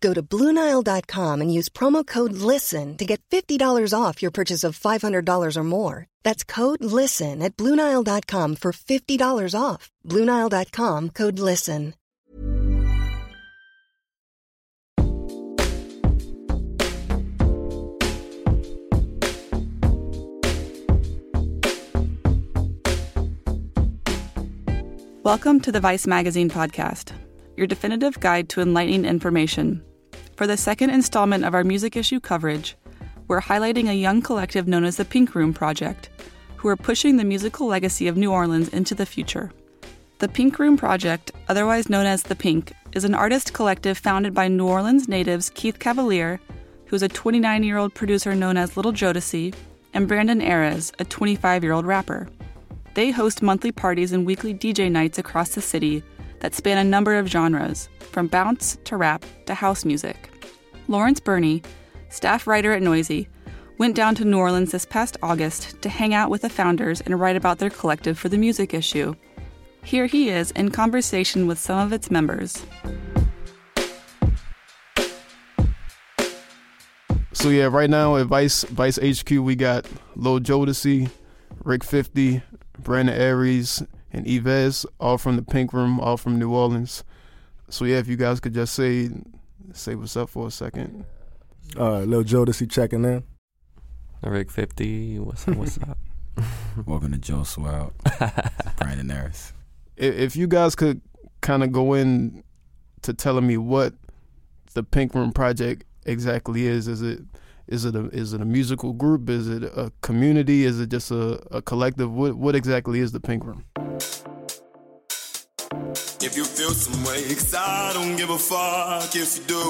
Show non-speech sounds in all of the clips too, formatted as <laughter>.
Go to BlueNile.com and use promo code LISTEN to get $50 off your purchase of $500 or more. That's code LISTEN at BlueNile.com for $50 off. BlueNile.com code LISTEN. Welcome to the Vice Magazine podcast, your definitive guide to enlightening information. For the second installment of our music issue coverage, we're highlighting a young collective known as the Pink Room Project, who are pushing the musical legacy of New Orleans into the future. The Pink Room Project, otherwise known as The Pink, is an artist collective founded by New Orleans natives Keith Cavalier, who's a 29 year old producer known as Little Jodeci, and Brandon Ares, a 25 year old rapper. They host monthly parties and weekly DJ nights across the city that span a number of genres, from bounce to rap to house music. Lawrence Burney, staff writer at Noisey, went down to New Orleans this past August to hang out with the founders and write about their collective for the music issue. Here he is in conversation with some of its members. So yeah, right now at Vice Vice HQ we got Lil Jodeci, Rick 50, Brandon Ares, and Yves, all from the Pink Room, all from New Orleans. So yeah, if you guys could just say say what's up for a second. Uh, Lil Jodeci checking in. Rick 50, what's up? What's up? <laughs> Welcome to Joe Swell, <laughs> Brandon Ares. If, if you guys could kind of go in to telling me what the Pink Room Project exactly is, is it is it a is it a musical group? Is it a community? Is it just a, a collective? What what exactly is the Pink Room? If you feel some way, cause I don't give a fuck if you do.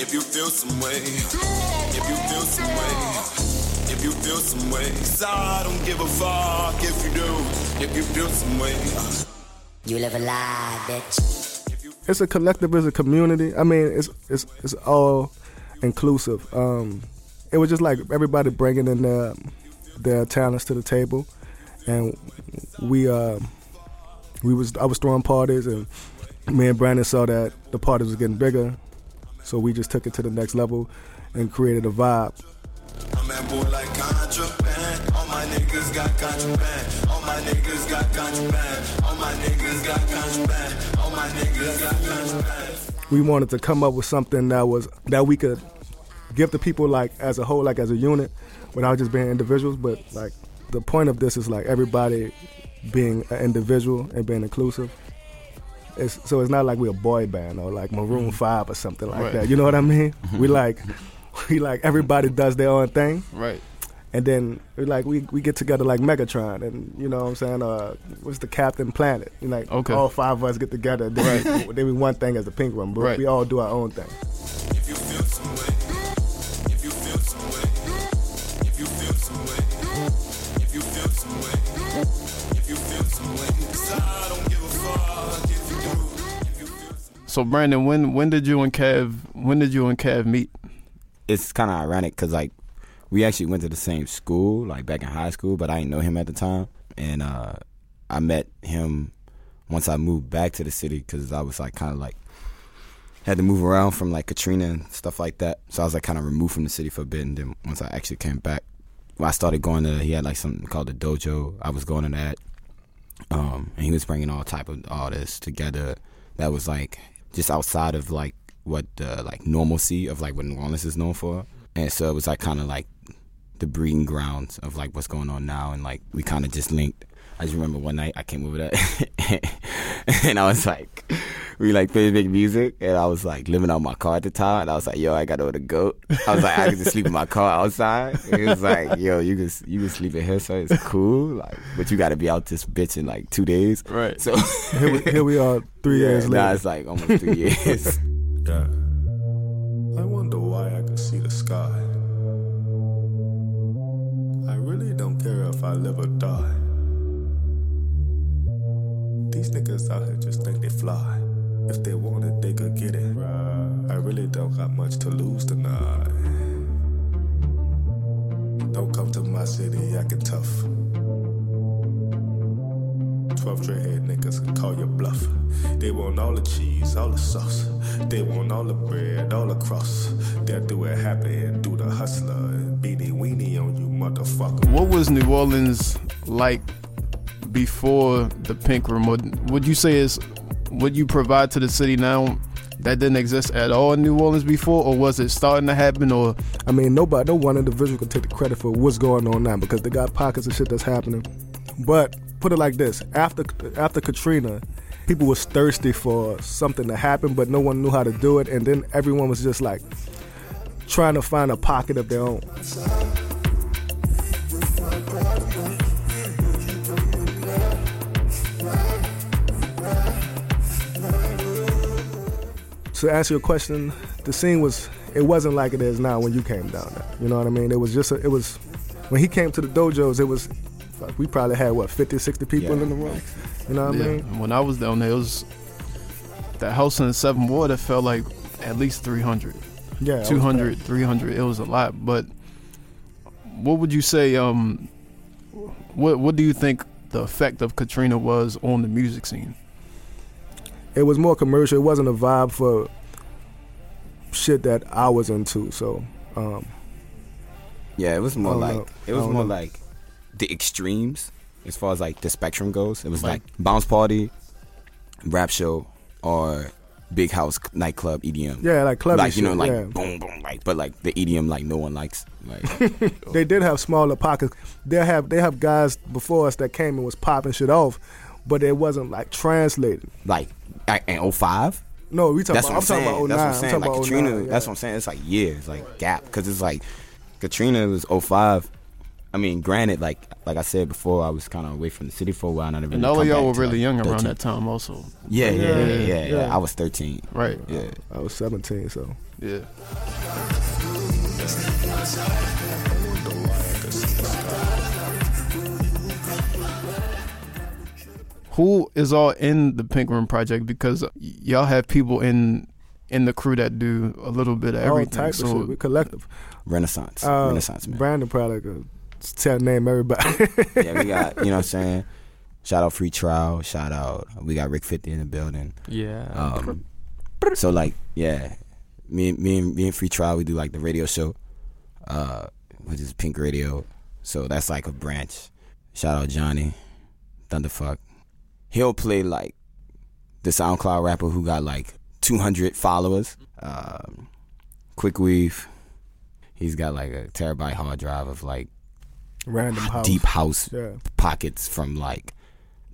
If you feel some way, if you feel some way, if you feel some way, cause I don't give a fuck if you do. If you feel some way, you live a lie, bitch. It's a collective, it's a community. I mean, it's it's it's all inclusive. Um, it was just like everybody bringing in their their talents to the table, and we uh, we was I was throwing parties, and me and Brandon saw that the parties was getting bigger, so we just took it to the next level and created a vibe. I'm at boy like contraband. All my niggas got contraband. All my niggas got contraband. All my niggas got contraband. All my niggas got contraband. We wanted to come up with something that was that we could give the people like as a whole, like as a unit, without just being individuals. But like the point of this is like everybody being an individual and being inclusive. It's, so it's not like we're a boy band or like Maroon mm-hmm. Five or something like right. that. You know what I mean? we like, <laughs> we like everybody does their own thing. Right. And then we like we, we get together like Megatron and you know what I'm saying uh what's the Captain Planet you know, like okay. all five of us get together then, right. we, then we one thing as the Pink Room but right. we all do our own thing. So Brandon, when when did you and Kev when did you and Kev meet? It's kind of ironic because like we actually went to the same school, like back in high school, but I didn't know him at the time, and uh, I met him once I moved back to the city because I was like kind of like had to move around from like Katrina and stuff like that. So I was like kind of removed from the city for a bit, and then once I actually came back, I started going to. He had like something called the dojo. I was going to that, um, and he was bringing all type of artists together. That was like just outside of like what the like normalcy of like what New Orleans is known for. And so it was like kind of like the breeding grounds of like what's going on now, and like we kind of just linked. I just remember one night I came over there, <laughs> and I was like, we like finished big music, and I was like living out my car at the time, and I was like, "Yo, I got nowhere to go." I was like, "I can just sleep in my car outside." It was like, "Yo, you can you can sleep in here, so it's cool." Like, but you got to be out this bitch in like two days. Right. So Here we, here we are, three yeah, years now later. it's like almost three years. <laughs> Yeah. I wonder why I can see the sky. I really don't care if I live or die. These niggas out here just think they fly. If they want it, they could get it. I really don't got much to lose tonight. Don't come to my city acting tough. 12 dreadhead niggas can call you bluff. They want all the cheese, all the sauce. They want all the bread, all the cross. They'll do it happy and do the hustler. Beanie weenie on you, motherfucker. What was New Orleans like before the Pink Room? Would you say is what you provide to the city now that didn't exist at all in New Orleans before, or was it starting to happen? Or I mean, nobody, no one individual can take the credit for what's going on now because they got pockets of shit that's happening. But put it like this: after after Katrina, people was thirsty for something to happen, but no one knew how to do it, and then everyone was just like trying to find a pocket of their own. To answer your question, the scene was it wasn't like it is now when you came down there. You know what I mean? It was just a, it was when he came to the dojos, it was fuck, we probably had what 50, 60 people Yeah. in the room. You know what I yeah, mean? when I was down there, it was that house in the Seventh Ward. It felt like at least 300. Yeah, it 200 300 it was a lot but what would you say um what what do you think the effect of katrina was on the music scene It was more commercial. It wasn't a vibe for shit that I was into. So um, Yeah, it was more like know. it was more know. like the extremes as far as like the spectrum goes. It was Like- like, bounce party, rap show, or big house nightclub EDM. yeah, like clubby like you know, shit, like yeah. boom, boom, like but like the EDM, like no one likes. Like <laughs> they did have smaller pockets. They have they have guys before us that came and was popping shit off, but it wasn't like translated. like in 05? No, we talking That's about. what I'm, I'm, talking saying. about 09. That's what I'm saying. I'm Like talking Katrina, about 09, that's yeah. what I'm saying. It's like years, like gap, because it's like Katrina was 05. I mean, granted, like like I said before, I was kind of away from the city for a while, and I didn't and really all of y'all were really like, young around that time also Yeah, yeah, yeah, Yeah, yeah, yeah, yeah. I was 13. right Yeah. I was 17, so yeah who is all in the pink room project because y'all have people in in the crew that do a little bit of all everything types of so shit. We collective. Renaissance, Uh, Renaissance man. Brandon probably could tell name everybody. yeah, we got you know what I'm <laughs> saying. Shout out Free Trial. Shout out. We got Rick 50 in the building. Yeah. Um, so like yeah, me and me and me and Free Trial we do like the radio show, uh, which is Pink Radio. So that's like a branch. Shout out Johnny, Thunderfuck. He'll play like the SoundCloud rapper who got like 200 followers. Um, Quick Weave. He's got like a terabyte hard drive of like Random house. deep house Yeah. pockets from like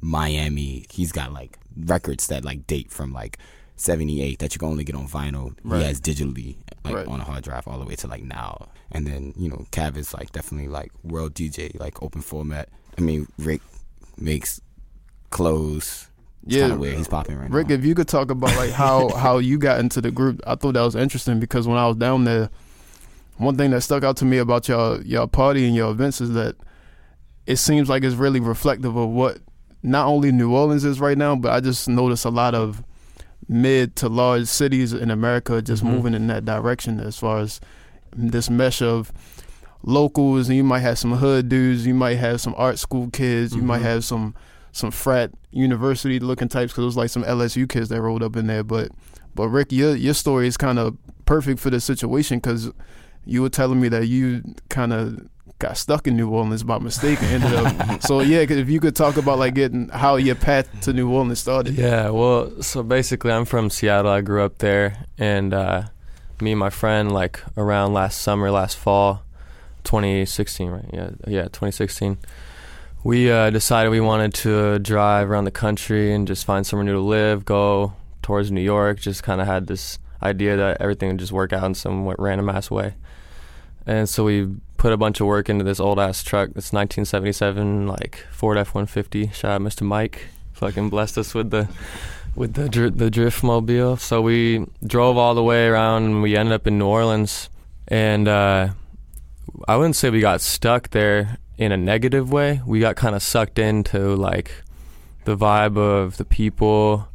Miami. He's got like records that like date from like 78 that you can only get on vinyl. Right. He has digitally like Right. on a hard drive all the way to like now. And then, you know, Cav is like definitely like world DJ, like open format. I mean, Rick makes clothes. It's Yeah, weird. He's popping right Rick, now. if you could talk about like how <laughs> how you got into the group, I thought that was interesting because when I was down there, one thing that stuck out to me about y'all y'all party and your events is that it seems like it's really reflective of what not only New Orleans is right now, but I just noticed a lot of mid to large cities in America just Mhm. moving in that direction as far as this mesh of locals and you might have some hood dudes, you might have some art school kids, you might Mhm. have some some frat university looking types because it was like some LSU kids that rolled up in there. But but Rick, your your story is kind of perfect for the situation because you were telling me that you kind of got stuck in New Orleans by mistake and ended up. <laughs> so yeah, 'cause if you could talk about like getting how your path to New Orleans started. Yeah, well, so basically, I'm from Seattle. I grew up there, and uh, me and my friend, like around last summer, last fall, 2016, right? Yeah, yeah, 2016. We uh, decided we wanted to drive around the country and just find somewhere new to live. Go towards New York. Just kind of had this idea that everything would just work out in some random ass way. And so we put a bunch of work into this old ass truck. This 1977 like Ford F150. Shout out Mr. Mike. Fucking blessed us with the with the dr- the drift mobile. So we drove all the way around. and We ended up in New Orleans, and uh, I wouldn't say we got stuck there in a negative way. We got kind of sucked into like the vibe of the people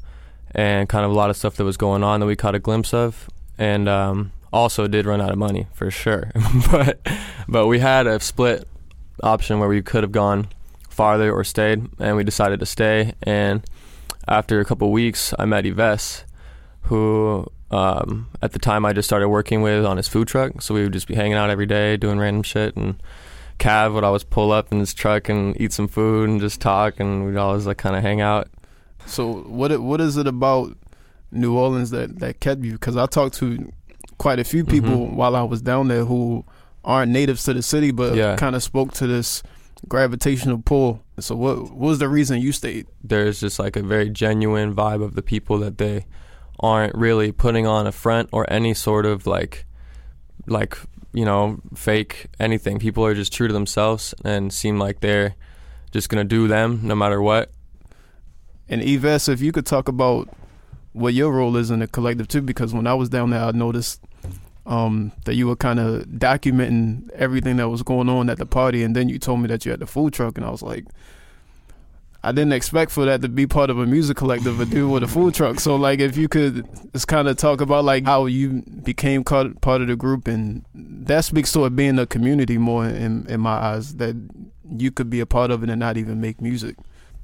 and kind of a lot of stuff that was going on that we caught a glimpse of, and um, also did run out of money for sure. <laughs> but but we had a split option where we could have gone farther or stayed, and we decided to stay. And after a couple weeks, I met Yves, who um, at the time I just started working with on his food truck. So we would just be hanging out every day, doing random shit. And Cav would always pull up in his truck and eat some food and just talk, and we'd always like kind of hang out. So what it, what is it about New Orleans that that kept you? Because I talked to quite a few people Mhm. while I was down there who aren't natives to the city, but Yeah. kind of spoke to this gravitational pull. So what, what was the reason you stayed? there's just like a very genuine vibe of the people that they aren't really putting on a front or any sort of like like you know fake anything. People are just true to themselves and seem like they're just gonna do them no matter what. And Yves, if you could talk about what your role is in the collective too, because when I was down there, I noticed um, that you were kind of documenting everything that was going on at the party, and then you told me that you had the food truck, and I was like, I didn't expect for that to be part of a music collective, a dude with a food truck. So, like, if you could just kind of talk about like how you became part part of the group, and that speaks to it being a community more in in my eyes that you could be a part of it and not even make music.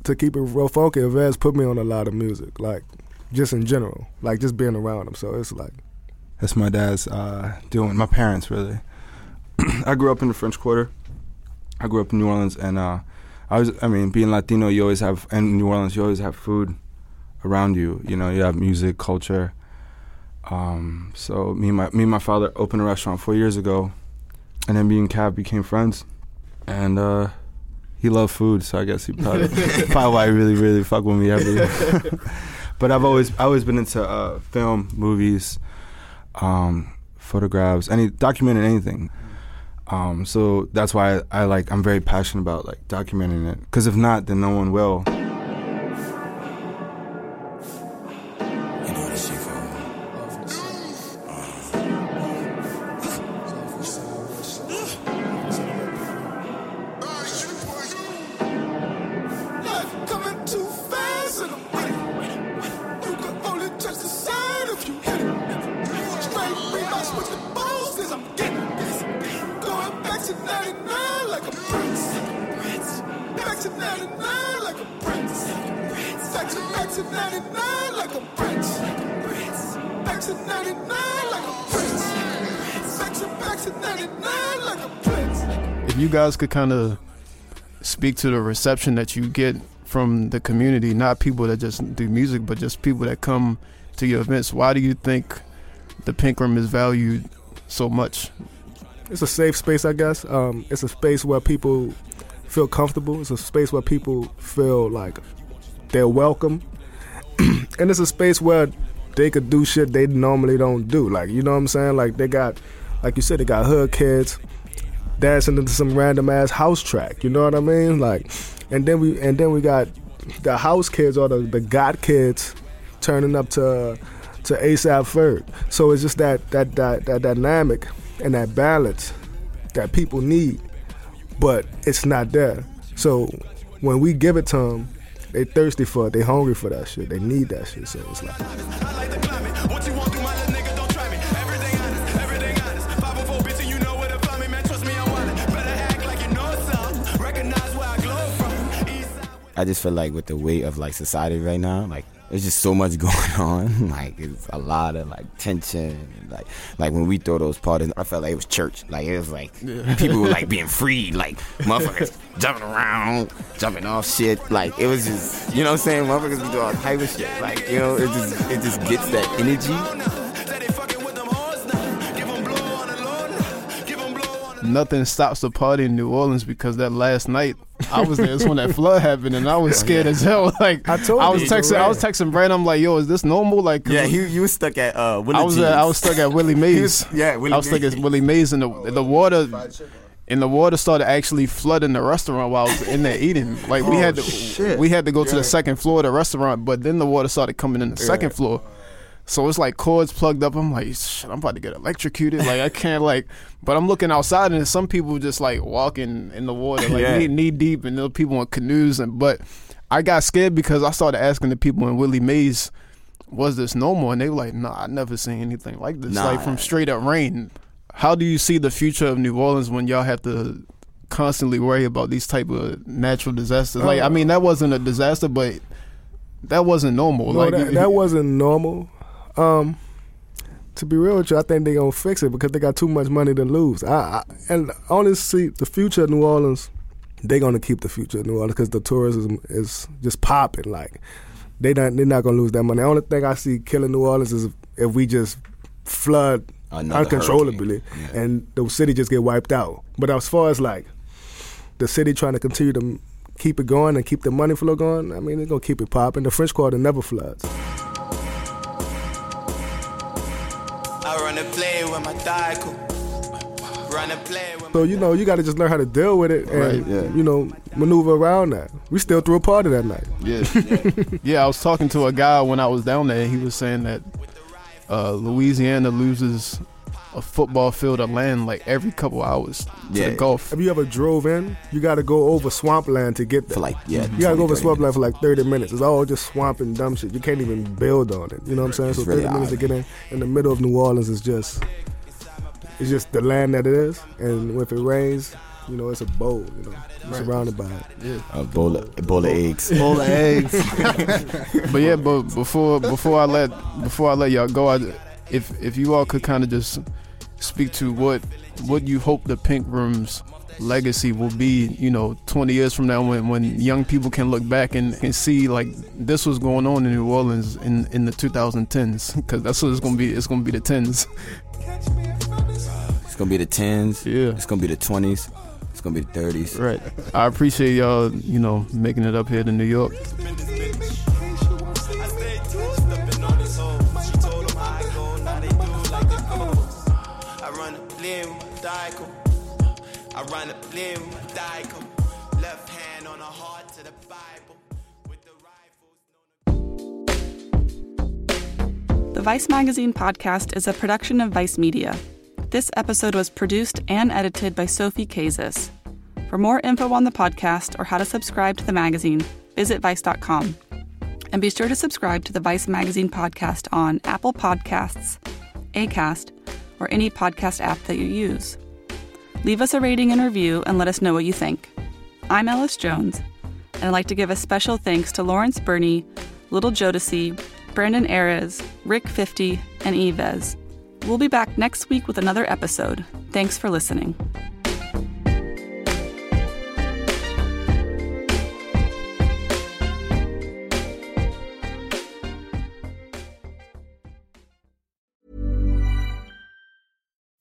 To keep it real funky, Vaz put me on a lot of music, like just in general, like just being around him. So it's like That's my dad's uh, doing. My parents really. <clears throat> I grew up in the French Quarter. I grew up in New Orleans, and uh, I was. I mean, being Latino, you always have. In New Orleans, you always have food around you. You know, you have music, culture. Um, so me and my me and my father opened a restaurant four years ago, and then me and Cav became friends, and uh, he loved food, so I guess he probably <laughs> <laughs> probably why he really really fuck with me every. <laughs> but I've always I always been into uh, film, movies um, photographs, any documenting anything. Um, so that's why I, I like I'm very passionate about like documenting it. Because if not, then no one will. Back to 99 like a prince. Back to 99 like a prince. Back to back to 99 like a prince. if you guys could kind of speak to the reception that you get from the community, not people that just do music, but just people that come to your events, why do you think the Pink Room is valued so much? it's a safe space, I guess. Um, it's a space where people feel comfortable. It's a space where people feel like they're welcome, and it's a space where they could do shit they normally don't do. Like you know what I'm saying? Like they got, like you said, they got hood kids dancing into some random ass house track. You know what I mean? Like, and then we and then we got the house kids or the the got kids turning up to to ASAP Ferg. So it's just that that that that dynamic and that balance that people need, but it's not there. So when we give it to them, they thirsty for it. They hungry for that shit. They need that shit. So it's like. I like the climate. What you want, do my little nigga, don't try me. Everything honest, everything honest. 504 bitch, and you know where to find me, man. Trust me, I'm wildin'. Better act like you know something. Recognize where I glow from. East side. I just feel like with the weight of like society right now, like there's just so much <laughs> going on. Like it's a lot of like tension. Like like when we throw those parties, I felt like it was church. Like it was like people were like <laughs> being freed, like motherfuckers jumping around, jumping off shit. Like it was just you know what I'm saying? Motherfuckers be doing all type of shit. Like you know, it just it just gets that energy. Say they fucking with them hoes now. Give 'em blow on the Lord now. Give 'em blow on the Nothing stops the party in New Orleans because that last night I was there. It's when that flood happened, and I was scared as hell. <laughs> Like I told I was you, texting. I was texting Brad. I'm like, "Yo, is this normal?" Like, Yeah, he you was stuck at uh Willie I was at, I was stuck at <laughs> Willie Mae's. was- yeah, Willie I was stuck Mays. at Willie Mae's, and the the water. And the water started actually flooding the restaurant while I was in there eating. Like we Oh, had to, shit. we had to go to the second floor of the restaurant, but then the water started coming in the second floor. So it's like cords plugged up. I'm like, shit, I'm about to get electrocuted. Like I can't like, but I'm looking outside and some people just like walking in the water, like Yeah. knee, knee deep, and there were people in canoes. And but I got scared because I started asking the people in Willie Mae's, was this normal? And they were like, nah, I never seen anything like this. Nah. Like from straight up rain. How do you see the future of New Orleans when y'all have to constantly worry about these type of natural disasters? Like, I uh. mean, that wasn't a disaster, but that wasn't normal. No, like that, that wasn't normal. Um, to be real with you, I think they're gonna fix it because they got too much money to lose. I, I and see the future of New Orleans. they're gonna keep the future of New Orleans because the tourism is just popping. Like they not they're not gonna lose that money. The only thing I see killing New Orleans is if we just flood Another uncontrollably. Yeah. and the city just get wiped out. But as far as like the city trying to continue to keep it going and keep the money flow going, I mean, they're gonna keep it popping. The French Quarter never floods. So you know, you got to just learn how to deal with it and Right, yeah. you know maneuver around that. We still threw a party that night. Yeah. yeah, <laughs> I was talking to a guy when I was down there. He was saying that uh, Louisiana loses a football field of land like every couple hours to Yeah. the Gulf. If you ever drove in, you got to go over swampland to get there. for like yeah. you got to go 20, over swampland for like 30 minutes. It's all just swamp and dumb shit. You can't even build on it. You know what I'm saying? So It's really 30 minutes to get in in the middle of New Orleans is just it's just the land that it is. And if it rains, you know, it's a bowl. You know, you're surrounded by it. A bowl of, a bowl of eggs. <laughs> Bowl of eggs. <laughs> but yeah, but before before I let before I let y'all go, I, if if you all could kind of just speak to what what you hope the Pink Room's legacy will be, you know, 20 years from now when when young people can look back and, and see like this was going on in New Orleans in in the 2010s because that's what it's gonna be. It's gonna be the tens. It's gonna be the tens. Yeah. It's gonna be the twenties. It's gonna be the thirties. Right. I appreciate y'all, you know, making it up here to New York. Left hand on the heart to the Bible. The Vice Magazine podcast is a production of Vice Media. This episode was produced and edited by Sophie Kazis. For more info on the podcast or how to subscribe to the magazine, visit Vice.com. And be sure to subscribe to the Vice Magazine podcast on Apple Podcasts, Acast, or any podcast app that you use. Leave us a rating and review and let us know what you think. I'm Ellis Jones, and I'd like to give a special thanks to Lawrence Burney, Little Jodeci, Brandon Ares, Rick 50, and Yves. We'll be back next week with another episode. Thanks for listening.